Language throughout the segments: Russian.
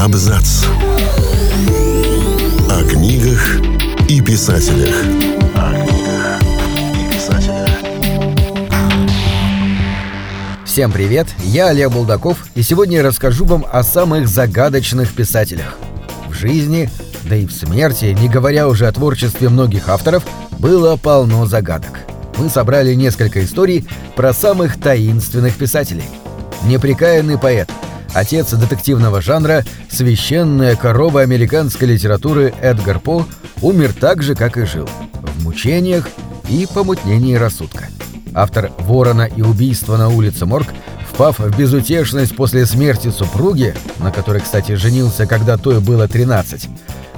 Абзац. О книгах и писателях. О книгах и писателях. Всем привет, я Олег Булдаков, и сегодня я расскажу вам о самых загадочных писателях. В жизни, да и в смерти, не говоря уже о творчестве многих авторов, было полно загадок. Мы собрали несколько историй про самых таинственных писателей. Неприкаянный поэт, отец детективного жанра, священная корова американской литературы Эдгар По умер так же, как и жил, в мучениях и помутнении рассудка. Автор «Ворона и убийства на улице Морг», впав в безутешность после смерти супруги, на которой, кстати, женился, когда той было 13,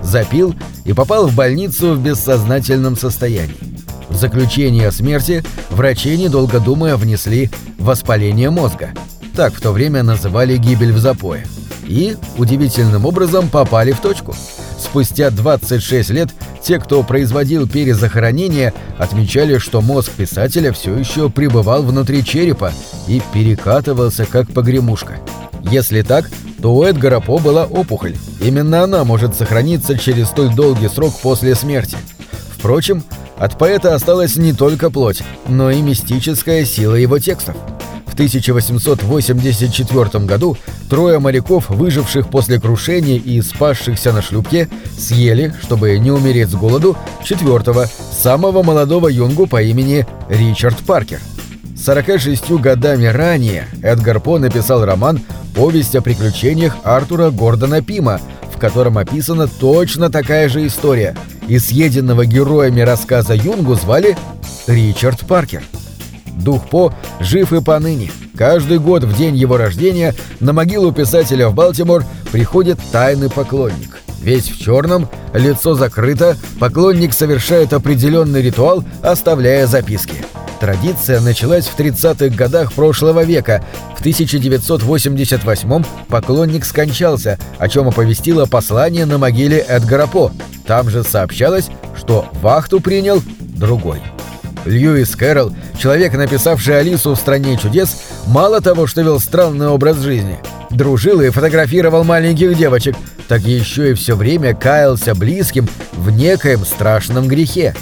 запил и попал в больницу в бессознательном состоянии. В заключение о смерти врачи, недолго думая, внесли воспаление мозга. Так в то время называли гибель в запое. И, удивительным образом, попали в точку. Спустя 26 лет те, кто производил перезахоронение, отмечали, что мозг писателя все еще пребывал внутри черепа и перекатывался как погремушка. Если так, то у Эдгара По была опухоль. Именно она может сохраниться через столь долгий срок после смерти. Впрочем, от поэта осталась не только плоть, но и мистическая сила его текстов. В 1884 году трое моряков, выживших после крушения и спасшихся на шлюпке, съели, чтобы не умереть с голоду, четвертого, самого молодого юнгу по имени Ричард Паркер. 46 годами ранее Эдгар По написал роман «Повесть о приключениях Артура Гордона Пима», в котором описана точно такая же история, и съеденного героями рассказа Юнгу звали Ричард Паркер. Дух По жив и поныне. Каждый год в день его рождения на могилу писателя в Балтимор приходит тайный поклонник. Весь в черном, лицо закрыто, поклонник совершает определенный ритуал, оставляя записки. Традиция началась в 30-х годах прошлого века. В 1988 поклонник скончался, о чем оповестило послание на могиле Эдгара По. Там же сообщалось, что вахту принял другой. Льюис Кэрролл, человек, написавший Алису в «Стране чудес», мало того, что вел странный образ жизни, дружил и фотографировал маленьких девочек, так еще и все время каялся близким в некоем страшном грехе.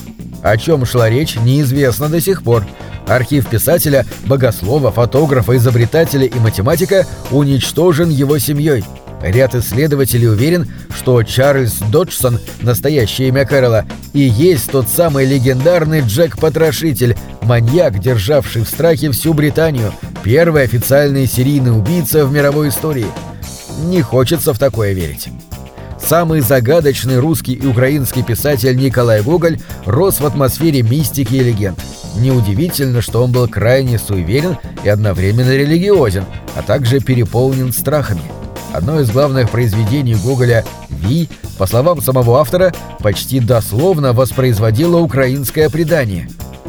О чем шла речь, неизвестно до сих пор. Архив писателя, богослова, фотографа, изобретателя и математика уничтожен его семьей. Ряд исследователей уверен, что Чарльз Доджсон, настоящее имя Кэрола, и есть тот самый легендарный Джек-потрошитель, маньяк, державший в страхе всю Британию, первый официальный серийный убийца в мировой истории. Не хочется в такое верить. Самый загадочный русский и украинский писатель Николай Гоголь рос в атмосфере мистики и легенд. Неудивительно, что он был крайне суеверен и одновременно религиозен, а также переполнен страхами. Одно из главных произведений Гоголя «Ви», по словам самого автора, почти дословно воспроизводило украинское предание.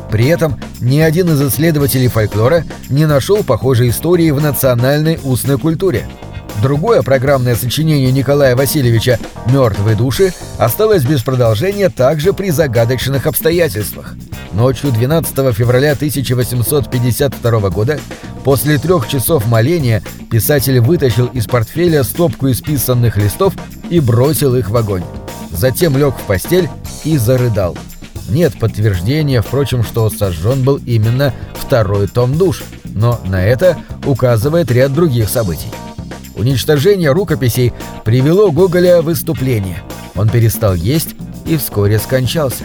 При этом ни один из исследователей фольклора не нашел похожей истории в национальной устной культуре. Другое программное сочинение Николая Васильевича «Мертвые души» осталось без продолжения также при загадочных обстоятельствах. Ночью 12 февраля 1852 года, после трех часов моления, писатель вытащил из портфеля стопку исписанных листов и бросил их в огонь. Затем лег в постель и зарыдал. Нет подтверждения, впрочем, что сожжен был именно второй том душ, но на это указывает ряд других событий. Уничтожение рукописей привело Гоголя в выступление. Он перестал есть и вскоре скончался.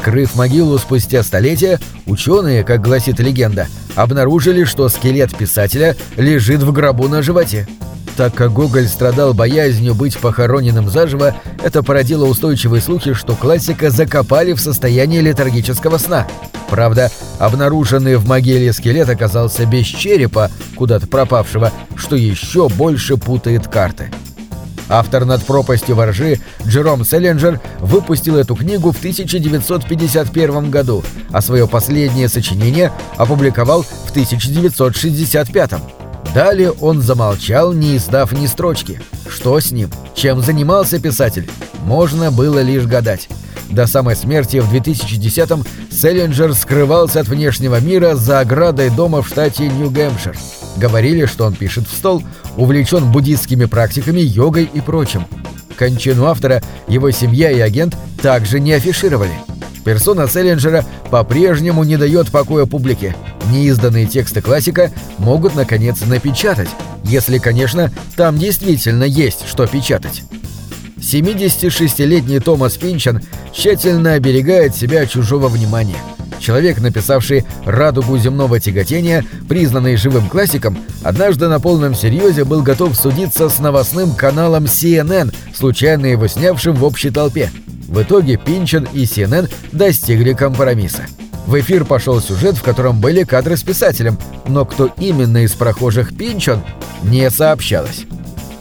Вскрыв могилу спустя столетия, ученые, как гласит легенда, обнаружили, что скелет писателя лежит в гробу на животе. Так как Гоголь страдал боязнью быть похороненным заживо, это породило устойчивые слухи, что классика закопали в состоянии летаргического сна. Правда, обнаруженный в могиле скелет оказался без черепа, куда-то пропавшего, что еще больше путает карты. Автор «Над пропастью воржи» Джером Селлинджер выпустил эту книгу в 1951 году, а свое последнее сочинение опубликовал в 1965. Далее он замолчал, не издав ни строчки. Что с ним? Чем занимался писатель? Можно было лишь гадать. До самой смерти в 2010-м Селлинджер скрывался от внешнего мира за оградой дома в штате Нью-Гэмпшир. Говорили, что он пишет в стол, увлечен буддистскими практиками, йогой и прочим. Кончину автора его семья и агент также не афишировали. Персона Селлинджера по-прежнему не дает покоя публике. Неизданные тексты классика могут, наконец, напечатать, если, конечно, там действительно есть что печатать. 76-летний Томас Пинчан тщательно оберегает себя от чужого внимания. Человек, написавший «Радугу земного тяготения», признанный живым классиком, однажды на полном серьезе был готов судиться с новостным каналом CNN, случайно его снявшим в общей толпе. В итоге Пинчан и CNN достигли компромисса. В эфир пошел сюжет, в котором были кадры с писателем, но кто именно из прохожих Пинчан, не сообщалось.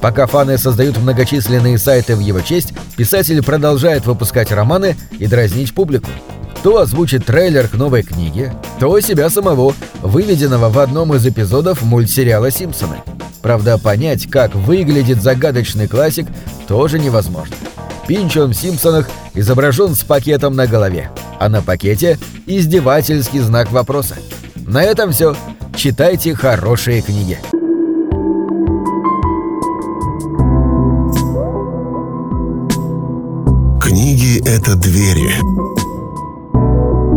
Пока фаны создают многочисленные сайты в его честь, писатель продолжает выпускать романы и дразнить публику. То озвучит трейлер к новой книге, то себя самого, выведенного в одном из эпизодов мультсериала «Симпсоны». Правда, понять, как выглядит загадочный классик, тоже невозможно. Пинчон в «Симпсонах» изображен с пакетом на голове, а на пакете – издевательский знак вопроса. На этом все. Читайте хорошие книги. Книги — это двери,